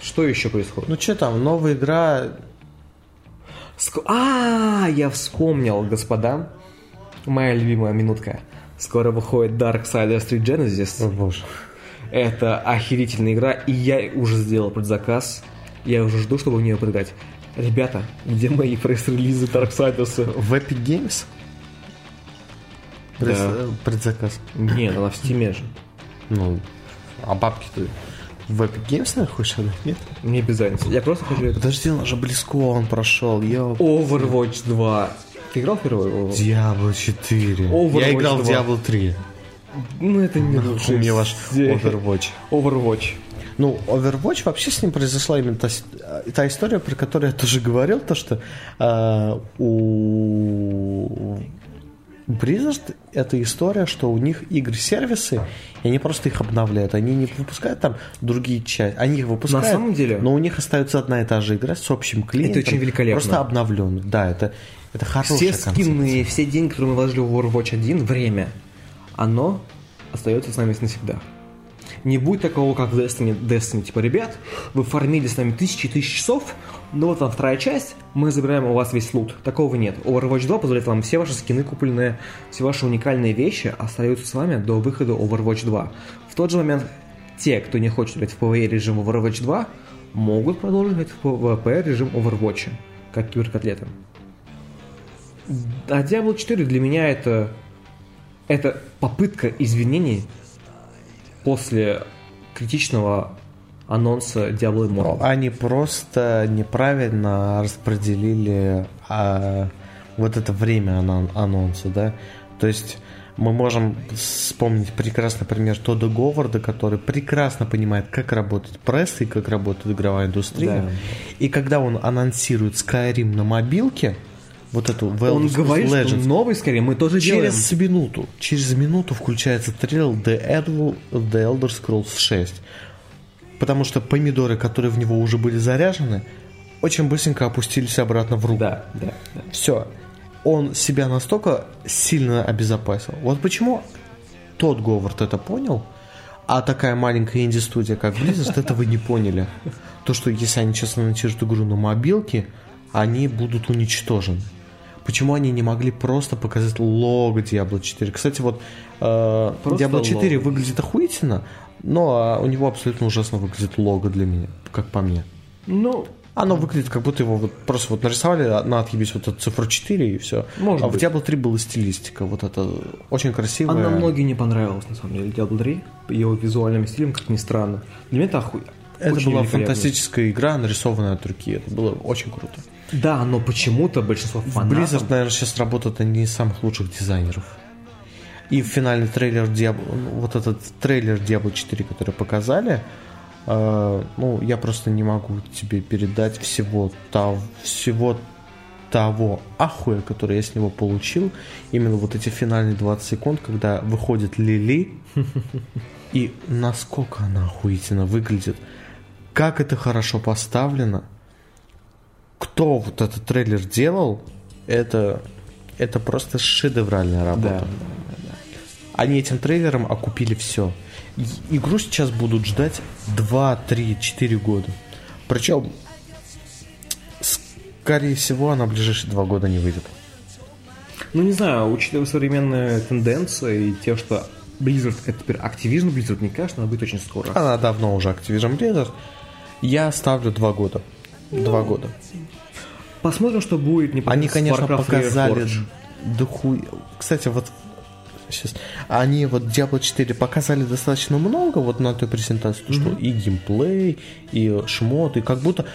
Что еще происходит? Ну что там, новая игра... Ск... А, я вспомнил, господа. Моя любимая минутка. Скоро выходит Dark Darksiders 3 Genesis. О боже. Это охерительная игра, и я уже сделал предзаказ. Я уже жду, чтобы в нее прыгать. Ребята, где мои пресс-релизы Darksiders? В Epic Games? Пресс, да. Предзаказ. Нет, она в Steam же. Ну, а бабки ты в Epic Games находишь, она нет? Мне без разницы. Я просто хочу это. Подожди, он же близко он прошел. Я... Overwatch 2. Ты играл в первый Diablo 4. Overwatch Я играл 2. в Diablo 3. Ну, это не лучше. Мне ваш Overwatch. Overwatch. Ну, Overwatch вообще с ним произошла именно та, та история, про которую я тоже говорил, то что э, у Blizzard это история, что у них игры-сервисы, и они просто их обновляют. Они не выпускают там другие части. Они их выпускают, На самом деле, но у них остается одна и та же игра с общим клиентом. Это очень великолепно. Просто обновленный. Да, это, это хорошая Все скины, все деньги, которые мы вложили в Overwatch 1, время, оно остается с нами навсегда. Не будет такого, как в Destiny, Destiny, типа, ребят, вы фармили с нами тысячи и тысячи часов, но вот вам вторая часть, мы забираем у вас весь лут. Такого нет. Overwatch 2 позволяет вам все ваши скины купленные, все ваши уникальные вещи остаются с вами до выхода Overwatch 2. В тот же момент те, кто не хочет играть в PvE режим Overwatch 2, могут продолжить играть в PvP режим Overwatch, как киберкотлеты. А Diablo 4 для меня это, это попытка извинений после критичного анонса Diablo Immortal. Ну, они просто неправильно распределили а, вот это время анон- анонса, да. То есть мы можем вспомнить прекрасный пример Тодда Говарда, который прекрасно понимает, как работает пресса и как работает игровая индустрия. Да. И когда он анонсирует Skyrim на мобилке, вот эту The Он говорит, Legends, что новый скорее мы тоже делаем. Через минуту, через минуту включается трейлер The Elder, The Elder Scrolls 6. Потому что помидоры, которые в него уже были заряжены, очень быстренько опустились обратно в руку. Да, да, да. Все. Он себя настолько сильно обезопасил. Вот почему тот Говард это понял, а такая маленькая инди-студия, как Blizzard, этого не поняли. То, что если они честно анонсируют игру на мобилке, они будут уничтожены. Почему они не могли просто показать лого Diablo 4? Кстати, вот э, Diablo 4 лого. выглядит охуительно, но а, у него абсолютно ужасно выглядит лого для меня, как по мне. Ну, Оно выглядит, как будто его вот просто вот нарисовали на отъебись вот эту цифру 4 и все. Может а быть. в Diablo 3 была стилистика, вот это очень красивая. она многим не понравилась, на самом деле, Diablo 3, по его визуальным стилям, как ни странно. Для меня это охуй. Это очень была фантастическая игра, нарисованная от руки. Это было очень круто. Да, но почему-то большинство фанатов... Blizzard, наверное, сейчас работают одни из самых лучших дизайнеров. И финальный трейлер Diablo, вот этот трейлер Diablo 4, который показали, э, ну, я просто не могу тебе передать всего того, всего того ахуя, который я с него получил. Именно вот эти финальные 20 секунд, когда выходит Лили, и насколько она охуительно выглядит, как это хорошо поставлено, кто вот этот трейлер делал, это, это просто шедевральная Да, работа. Они этим трейлером окупили все. Игру сейчас будут ждать 2, 3, 4 года. Причем, скорее всего, она в ближайшие два года не выйдет. Ну, не знаю, учитывая современные тенденции и те, что Blizzard это теперь Activision Blizzard, мне кажется, она будет очень скоро. Она давно уже Activision Blizzard. Я ставлю два года. Два года. Посмотрим, что будет не Они, конечно, Warcraft показали Reforged. дохуй... Кстати, вот сейчас они вот Diablo 4 показали достаточно много вот на той презентации, то, что и геймплей, и шмот, и как будто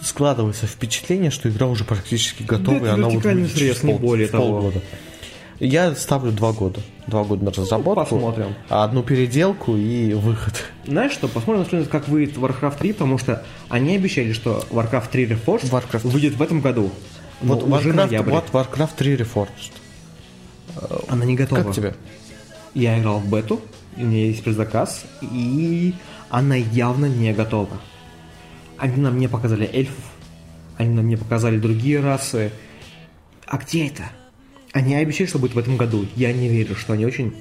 складывается впечатление, что игра уже практически готова, это и она вот выйдет через пол- более того. полгода. Я ставлю два года. Два года на разработку. посмотрим. Одну переделку и выход. Знаешь что, посмотрим, как выйдет Warcraft 3, потому что они обещали, что Warcraft 3 Reforged Warcraft. выйдет в этом году. Вот уже Warcraft, вот Warcraft 3 Reforged. Она не готова. Как тебе? Я играл в бету, у меня есть предзаказ, и она явно не готова. Они нам не показали эльфов, они нам не показали другие расы. А где это? Они обещали, что будет в этом году. Я не верю, что они очень...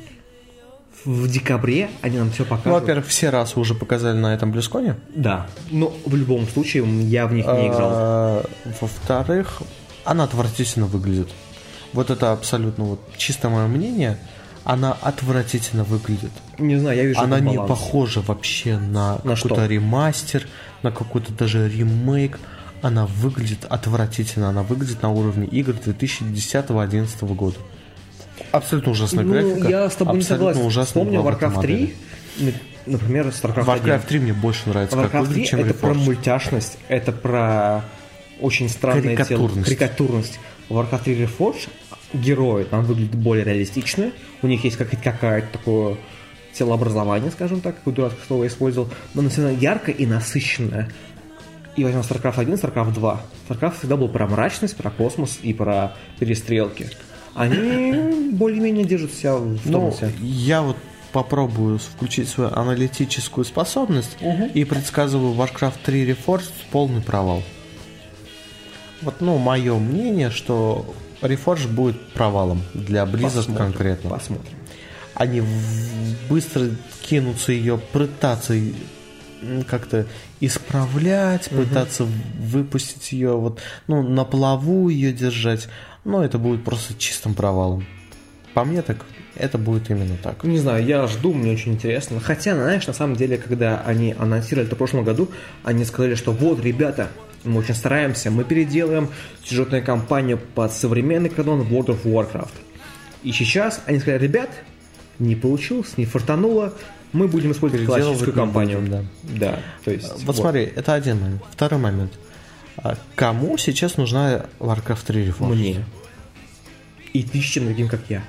В декабре они нам все Ну, покажут. во-первых, все расы уже показали на этом Близконе. Да, но в любом случае я в них не играл. А, Во-вторых, она отвратительно выглядит. Вот это абсолютно вот чисто мое мнение. Она отвратительно выглядит. Не знаю, я вижу Она не баланс. похожа вообще на, На какой-то ремастер, на какой-то даже ремейк. Она выглядит отвратительно. Она выглядит на уровне игр 2010-2011 года. Абсолютно ужасная Ну, графика. я с тобой не согласен. Вспомни главные Warcraft 3, модели. например, StarCraft 1. Warcraft 3 мне больше нравится, как Warcraft 3 выглядит, чем это про Reforged. мультяшность, это про очень странное тело. Карикатурность. Warcraft 3 Reforged герои там выглядят более реалистично, у них есть как- какая-то такое телообразование, скажем так, какое дурацкое слово я использовал, но оно всегда ярко и насыщенное. И возьмем StarCraft 1, StarCraft 2. StarCraft всегда был про мрачность, про космос и про перестрелки. Они более-менее держат себя в Ну, тонусе. я вот попробую включить свою аналитическую способность и предсказываю Warcraft 3 Reforged полный провал. Вот, ну, мое мнение, что Reforged будет провалом для Blizzard Посмотрим, конкретно. Посмотрим. Они быстро кинутся ее пытаться как-то исправлять, пытаться выпустить ее вот, ну, на плаву ее держать. Но это будет просто чистым провалом. По мне так, это будет именно так. Не знаю, я жду, мне очень интересно. Хотя, знаешь, на самом деле, когда они анонсировали это в прошлом году, они сказали, что вот, ребята, Мы очень стараемся, мы переделаем сюжетную кампанию под современный канон World of Warcraft. И сейчас они сказали, ребят, не получилось, не фартануло, мы будем использовать классическую кампанию. будем, да. то есть... Вот, смотри, это один момент. Второй момент. А Кому сейчас нужна Warcraft 3 Reforged? Мне. И тысячам таким, как я.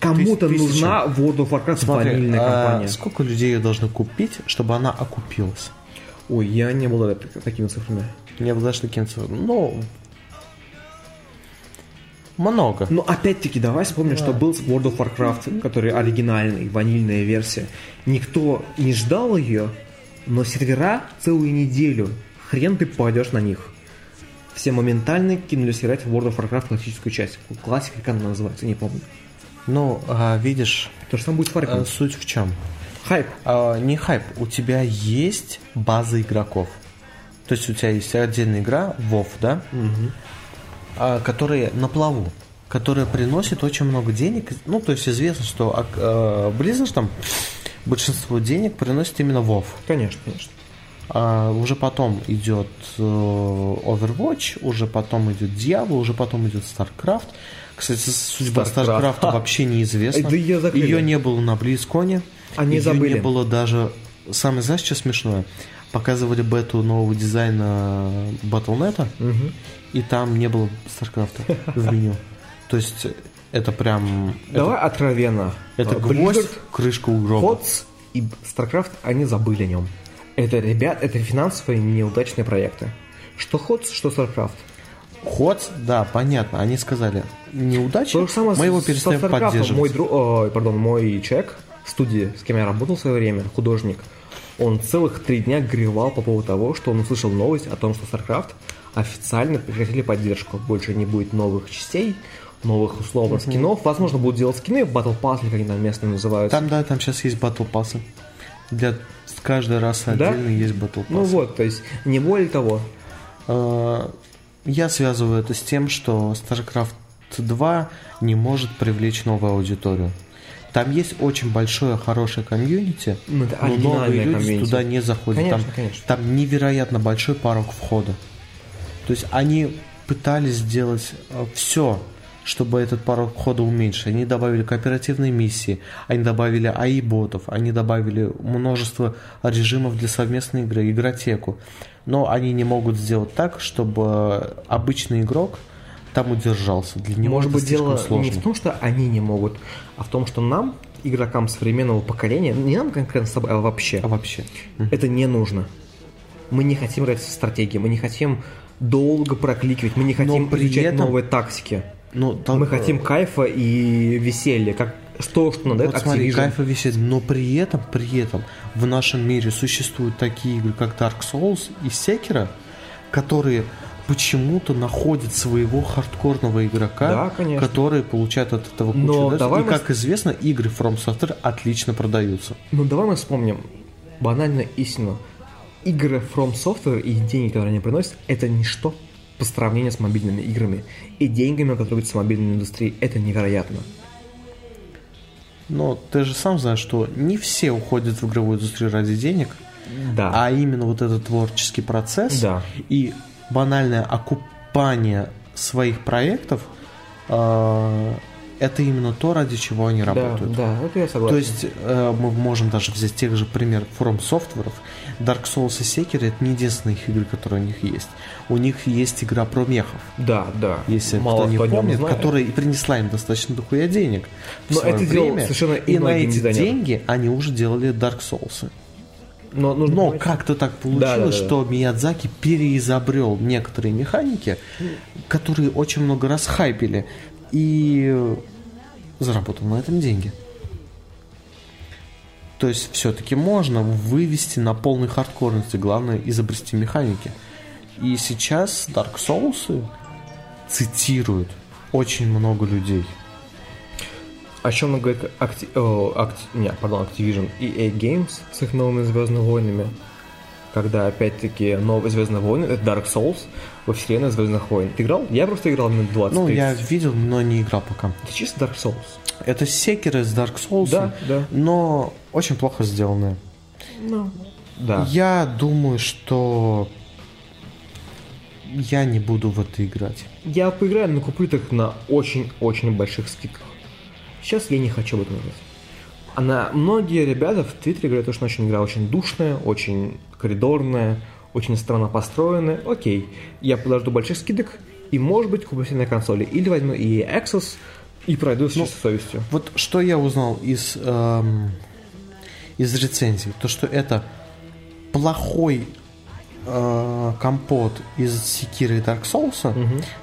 Кому-то Тысяч- нужна World of Warcraft Смотри, ванильная а компания. сколько людей ее должны купить, чтобы она окупилась? Ой, я не был такими цифрами. Не обладаешь таким цифрам. Ну, много. Но опять-таки, давай вспомним, что был World of Warcraft, который оригинальный, ванильная версия. Никто не ждал ее, но сервера целую неделю. Хрен ты попадешь на них. Все моментально кинулись играть в World of Warcraft классическую часть. Классика, как она называется, не помню. Ну, а, видишь, То же самое будет с Warcraft. а, суть в чем? Хайп. А, не хайп, у тебя есть база игроков. То есть у тебя есть отдельная игра, WoW, да? А, которые на плаву, которая приносит очень много денег. Ну, то есть известно, что а, а, Blizzard там большинство денег приносит именно WoW. Конечно, конечно. А уже потом идет э, Overwatch, уже потом идет Diablo, уже потом идет StarCraft. Кстати, судьба StarCraft. StarCraft вообще неизвестна. Да закрыли. Ее не было на BlizzCon. Они Её забыли. не было даже... Самое, знаешь, что смешное? Показывали бету нового дизайна Battle.net, и там не было StarCraft в меню. То есть это прям... Давай откровенно. Это, это Blizzard, гвоздь, крышка у гроба. HOTS и StarCraft, они забыли о нем. Это, ребят, это финансовые неудачные проекты. Что HOTS, что StarCraft. Ход, да, понятно. Они сказали, неудача, То же самое мы его перестаем поддерживать. Мой, друг, ой, пардон, мой человек в студии, с кем я работал в свое время, художник, он целых три дня горевал по поводу того, что он услышал новость о том, что StarCraft официально прекратили поддержку. Больше не будет новых частей, новых условно скинов. Возможно, будут делать скины в Battle Pass, как они там местные называются. Там, да, там сейчас есть батл пассы. Для каждой расы Да? отдельно есть батл пассы. Ну вот, то есть, не более того. Э, Я связываю это с тем, что StarCraft 2 не может привлечь новую аудиторию. Там есть очень большое, хорошее комьюнити, Ну, но новые люди комьюнити. туда не заходят. Конечно, там, конечно. там невероятно большой порог входа. То есть они пытались сделать все, чтобы этот порог входа уменьшить. Они добавили кооперативные миссии, они добавили АИ-ботов, они добавили множество режимов для совместной игры, игротеку. Но они не могут сделать так, чтобы обычный игрок там удержался. Для него Может быть, дело сложно. не в том, что они не могут, а в том, что нам, игрокам современного поколения, не нам конкретно с тобой, а вообще, А вообще? это не нужно. Мы не хотим играть в стратегии, мы не хотим долго прокликивать, мы не хотим при изучать этом- новые тактики. Ну, там- Мы хотим кайфа и веселья, как то, что надает Вот смотри, Activision. кайфа висит, но при этом, при этом в нашем мире существуют такие игры, как Dark Souls и Sekiro, которые почему-то находят своего хардкорного игрока, Да, конечно. которые получают от этого кучу Но давай И, мы как известно, игры From Software отлично продаются. Ну давай мы вспомним банально истину. Игры From Software и деньги, которые они приносят, это ничто по сравнению с мобильными играми. И деньгами, которые с мобильной индустрии, это невероятно. Но ты же сам знаешь, что не все уходят в игровую индустрию ради денег, Да. а именно вот этот творческий процесс Да. и банальное окупание своих проектов э, это именно то, ради чего они да, работают. да, это я согласен. То есть э, мы можем даже взять тех же пример From Software. Dark Souls и Sekiro это не единственные их игры, которые у них есть. У них есть игра про мехов. да, да. Если Мало кто не помнит, знает. которая принесла им достаточно дохуя денег. Но это время. совершенно и на эти деньги они уже делали Dark Souls. Но, нужно Но понимать- как-то так получилось, Да, да, да. что Миядзаки переизобрел некоторые механики, которые очень много раз хайпили, и заработал на этом деньги. То есть все-таки можно вывести на полной хардкорности, главное изобрести механики. И сейчас Dark Souls цитируют очень много людей. О чем говорит Acti- о, Acti- не, пардон, Activision EA Games с их новыми Звездными войнами, когда опять-таки новые Звездные войны, это Dark Souls во вселенной Звездных войн. Ты играл? Я просто играл минут 20 Ну, 30. я видел, но не играл пока. Это чисто Dark Souls. Это секеры с Dark Souls, Да, да. но очень плохо сделанные. Ну, да. Я думаю, что я не буду в это играть. Я поиграю, но куплю так на очень-очень больших скидках. Сейчас я не хочу об этом играть. Она, многие ребята в Твиттере говорят, что очень игра очень душная, очень коридорная, очень странно построенная. Окей, я подожду больших скидок и, может быть, куплю себе на консоли. Или возьму и Access и пройду с Ну, чистой совестью. Вот что я узнал из, эм, из рецензий, то что это плохой э, компот из Секира и Dark Souls,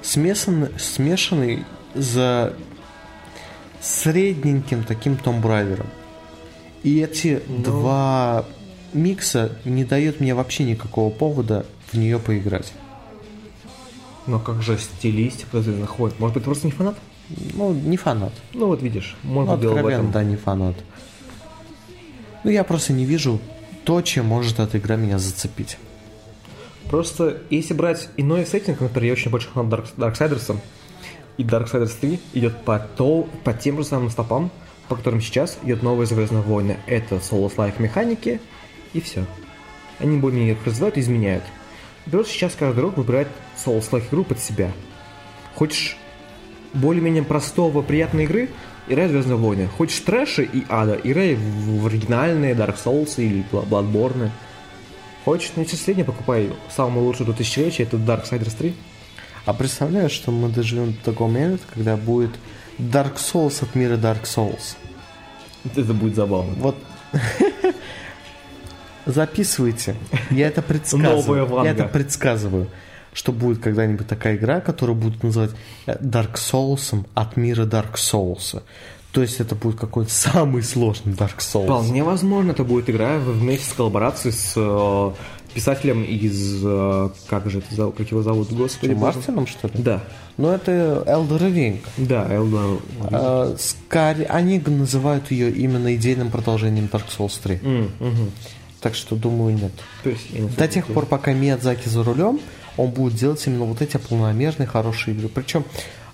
смешанный, смешанный за средненьким таким Raider. И эти Ну. два микса не дают мне вообще никакого повода в нее поиграть. Но как же стилистика заходит? Может быть, ты просто не фанат? Ну, не фанат. Ну вот видишь, Ну, можно дело в этом. да, не фанат. Ну, я просто не вижу то, чем может эта игра меня зацепить. Просто если брать иной сеттинг, например, я очень большой фанат Dark, Darksiders, и Darksiders 3 идет по, то, по тем же самым стопам, по которым сейчас идет новые Звездные войны. Это Souls-like механики, и все. Они более-менее их развивают и изменяют. Просто сейчас каждый игрок выбирает Souls-like игру под себя. Хочешь более-менее простого, приятной игры, играй в Звездные войны. Хочешь трэша и ада, играй в, оригинальные Dark Souls или Bloodborne. Хочешь нечто среднее, покупай самый лучший до тысячелетия, это Darksiders 3. А представляешь, что мы доживем до такого момента, когда будет Dark Souls от мира Dark Souls. Это будет забавно. Вот записывайте. Я это предсказываю. Новая Ванга. Я это предсказываю. Что будет когда-нибудь такая игра, которую будут называть э, Dark Souls от мира Dark Souls. То есть это будет какой-то самый сложный Dark Souls. Вполне возможно, это будет игра вместе с коллаборацией с э, писателем из... э, как же это? Как его зовут? Господи. Мартином, что ли? Да. Ну, это Elder Ring. Да, Elden Э, скорее, они называют ее именно идейным продолжением Dark Souls 3. М, мгм. Так что, думаю, нет. То есть, не До тех пор, пока Миядзаки за рулем, он будет делать именно вот эти полномерные хорошие игры. Причем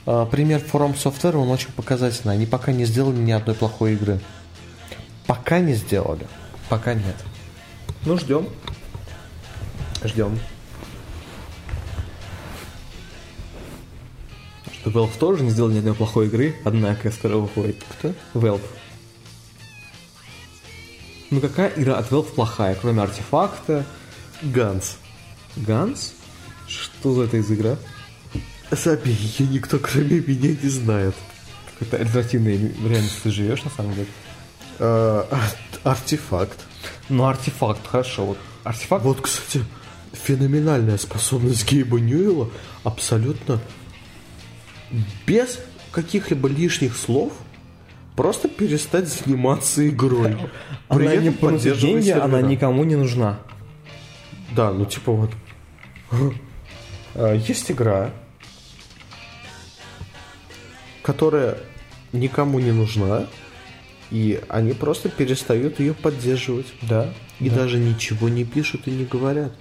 э, пример From Software, он очень показательный. Они пока не сделали ни одной плохой игры. Пока не сделали. Пока нет. Ну, ждем. Ждем. Что Valve тоже не сделал ни одной плохой игры, однако скоро выходит. Кто? Valve. Ну какая игра от Valve плохая, кроме артефакта? Ганс. Ганс? Что за это из игра? Забей, ее никто кроме меня не знает. Какая-то альтернативная реальность ты живешь на самом деле. Ар- артефакт. Ну артефакт, хорошо. Вот артефакт. Вот, кстати, феноменальная способность Гейба Ньюэлла абсолютно без каких-либо лишних слов просто перестать заниматься игрой. При она не приносит деньги, она сервера. никому не нужна. Да, ну типа вот. Э, Есть игра, которая никому не нужна, и они просто перестают ее поддерживать. Да. И даже ничего не пишут и не говорят.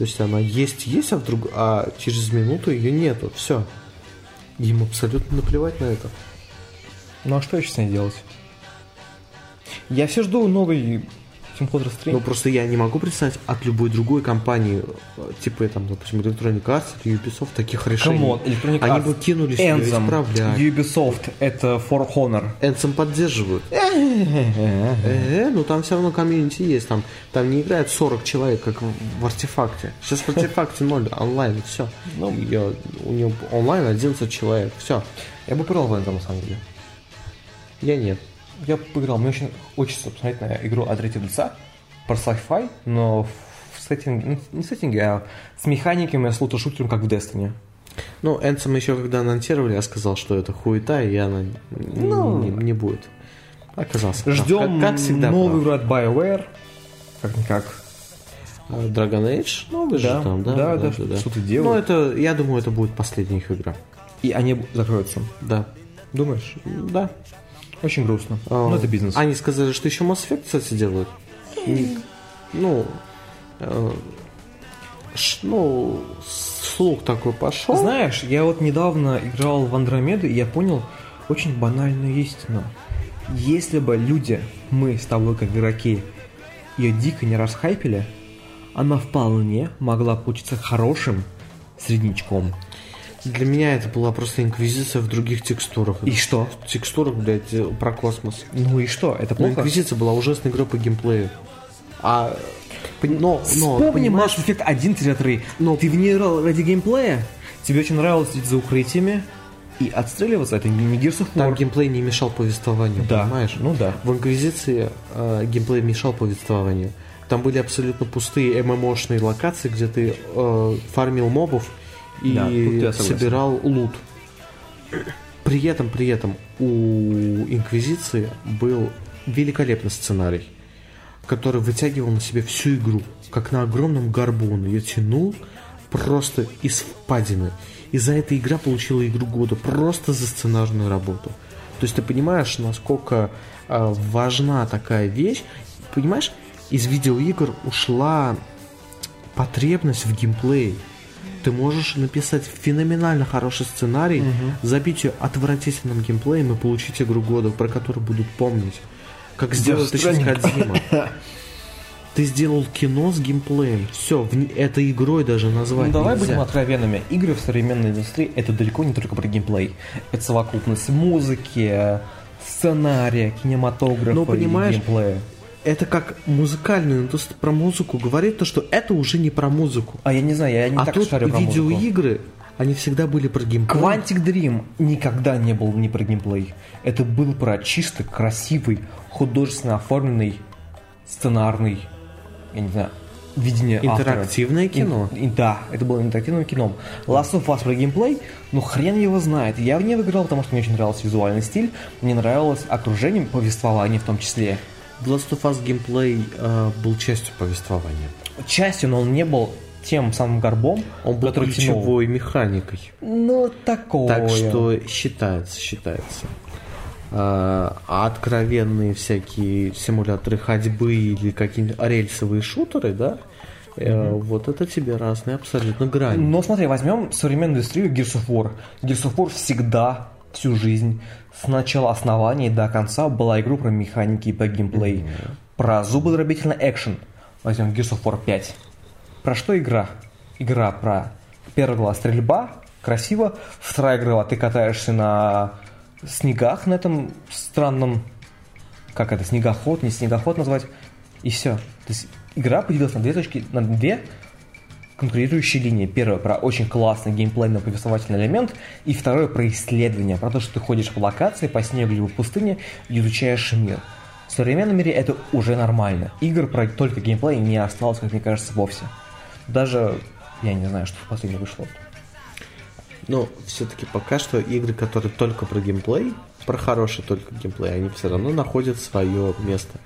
То есть она есть, есть, а вдруг, а через минуту ее нету. Все. Им абсолютно наплевать на это. Ну а что еще с ней делать? Я все жду новый Team Fortress 3. Ну просто я не могу представить от любой другой компании, э, типа там, допустим, Electronic Arts или Ubisoft, таких решений. Come on, Electronic Они Arts, бы кинулись Anthem, исправлять. Ubisoft, это For Honor. Anthem поддерживают. Э, ну там все равно комьюнити есть. Там, там не играет 40 человек, как в, артефакте. Сейчас в артефакте 0 онлайн, все. Ну, у нее онлайн 11 человек. Все. Я бы в Anthem, на самом деле. Я нет. Я поиграл, мне очень хочется посмотреть на игру от третьего лица, про sci-fi, но в сеттинге, ну, не в сеттинге, а с механиками, с лутошутером, как в Destiny. Ну, Энсом еще когда анонсировали, я сказал, что это хуета, и она Ну. не, не будет. Оказался. Ждем Как, как всегда. прав. игру от BioWare, как-никак. А, Dragon Age? Новый же Да, там, да? да, да, что-то Ну, делают. это, я думаю, это будет последняя их игра. И они закроются. Да. Думаешь? Да. Очень грустно. А, Но это бизнес. Они сказали, что еще Mass Effect, кстати, делают. И, ну, э, ш- ну, слух такой пошел. Знаешь, я вот недавно играл в Андромеду, и я понял очень банальную истину. Если бы люди, мы с тобой как игроки, ее дико не расхайпили, она вполне могла получиться хорошим среднячком. Для меня это была просто инквизиция в других текстурах. И что? В текстурах, блядь, про космос. Ну и что? Это Но плохо? инквизиция была ужасной игрой по геймплею. А но, но Вспомни понимаешь, Mass Effect 1-3. Но- Ты в нее играл ради геймплея, тебе очень нравилось сидеть за укрытиями и отстреливаться. Это не Gears of там War. геймплей не мешал повествованию, Да, понимаешь? ну да. В инквизиции э, геймплей мешал повествованию. Там были абсолютно пустые ММОшные локации, где ты э, фармил мобов и Да, собирал лут. При этом, при этом у Инквизиции был великолепный сценарий, который вытягивал на себе всю игру, как на огромном горбу. Ее тянул просто из впадины. И за это игра получила игру года просто за сценарную работу. То есть ты понимаешь, насколько э, важна такая вещь. Понимаешь, из видеоигр ушла потребность в геймплее. Ты можешь написать феноменально хороший сценарий, забить ее отвратительным геймплеем и получить игру года, про которую будут помнить. Как сделал это сейчас. Кодзима. Ты сделал кино с геймплеем. Все, это игрой даже назвать Ну, давай нельзя. будем откровенными. Игры в современной индустрии это далеко не только про геймплей. Это совокупность музыки, сценария, кинематографа Ну, понимаешь, и геймплея. Это как музыкальную индустрию про музыку говорит то, что это уже не про музыку. А я не знаю, я не а так тут шарю про музыку. видеоигры, они всегда были про геймплей. Quantic Dream никогда не был не про геймплей. Это был про чисто красивый, художественно оформленный, сценарный, я не знаю, видение автора. Интерактивное кино. И- и да, это было интерактивным кином. Last of Us про геймплей, ну хрен его знает. Я в него играл, потому что мне очень нравился визуальный стиль, мне нравилось окружение, повествование в том числе. В Last of Us геймплей э, был частью повествования. Частью, но он не был тем самым горбом, Он был который тянул. ключевой механикой. Ну, такое. Так что считается, считается. А а откровенные всякие симуляторы ходьбы или какие-нибудь рельсовые шутеры, да, э, вот это тебе разные абсолютно грани. Но смотри, возьмем современную индустрию Gears of War. Gears of War всегда, всю жизнь, с начала основания до конца была игру про механики и про геймплей. Про зубодробительный экшен. Возьмем Gears of War 5. Про что игра? Игра про первая глава стрельба, красиво. Вторая глава ты катаешься на снегах на этом странном как это, снегоход, не снегоход назвать, и все. То есть игра поделилась на две точки, на две конкурирующие линии. Первая про очень классный геймплейный повествовательный элемент, и второе про исследование, про то, что ты ходишь по локации, по снегу либо пустыне и изучаешь мир. В современном мире это уже нормально. Игр про только геймплей не осталось, как мне кажется, вовсе. Даже, я не знаю, что в последнее вышло. Но все-таки пока что игры, которые только про геймплей, про хороший только геймплей, они все равно находят свое место.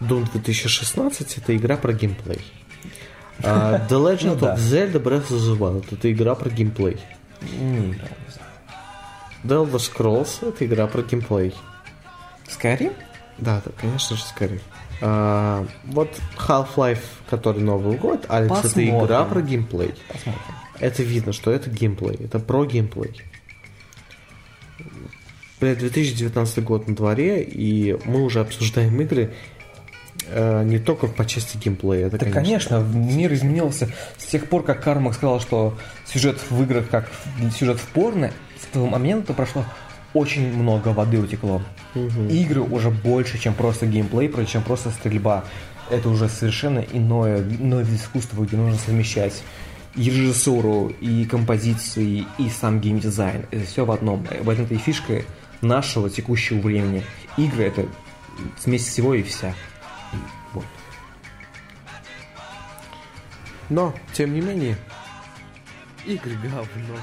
Doom 2016 это игра про геймплей. А The Legend Ну of Zelda Breath of the Wild это игра про геймплей. Не играл, не знаю. The Elder Scrolls это игра про геймплей. Skyrim? Да, да, конечно же, скорее. А, вот Half-Life, который Новый год, Алекс, это Посмотрим. игра про геймплей. Посмотрим. Это видно, что это геймплей, это про геймплей. Блядь, 2019 год на дворе, и мы уже обсуждаем игры не только по части геймплея. Это, Да, конечно, мир изменился с тех пор, как Кармак сказал, что сюжет в играх как сюжет в порно, с того момента прошло очень много воды утекло. Игры уже больше, чем просто геймплей, чем просто стрельба. Это уже совершенно иное, иной вид искусства, где нужно совмещать и режиссуру, и композиции, и сам геймдизайн. Это все в одном. В этом-то и фишка нашего текущего времени. Игры — это смесь всего и вся. Но, тем не менее, игры говно.